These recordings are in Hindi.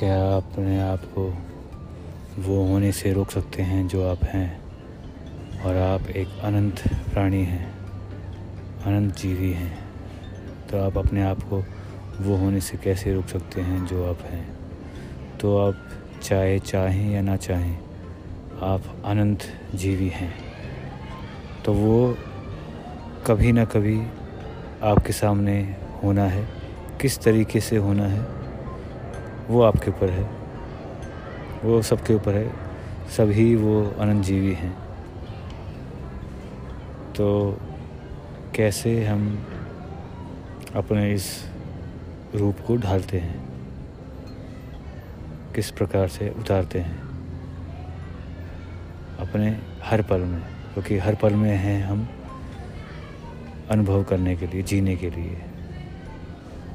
क्या आप अपने आप को वो होने से रोक सकते हैं जो आप हैं? और आप एक अनंत प्राणी हैं, अनंत जीवी हैं। तो आप अपने आप को वो होने से कैसे रोक सकते हैं जो आप हैं? तो आप चाहे चाहें या ना चाहें, आप अनंत जीवी हैं। तो वो कभी ना कभी आपके सामने होना है। किस तरीके से होना है? वो आपके ऊपर है। वो सबके ऊपर है। सभी वो अनंत जीवी हैं। तो कैसे हम अपने इस रूप को ढालते हैं? किस प्रकार से उतारते हैं? अपने हर पल में, क्योंकि हर पल में हैं हम अनुभव करने के लिए, जीने के लिए।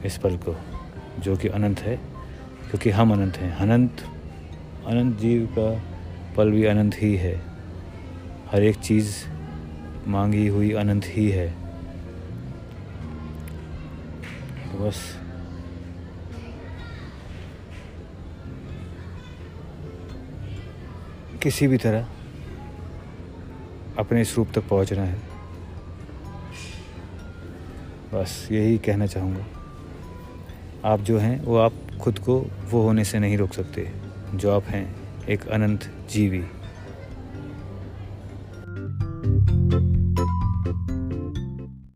इस पल को, जो कि अनंत है क्योंकि हम अनंत हैं। अनंत अनंत जीव का पल भी अनंत ही है। हर एक चीज़ मांगी हुई अनंत ही है। तो बस। किसी भी तरह अपने इस रूप तक पहुँचना है। बस यही कहना चाहूँगा। आप जो हैं, वो आप खुद को वो होने से नहीं रोक सकते। जो आप हैं, एक अनंत जीवी।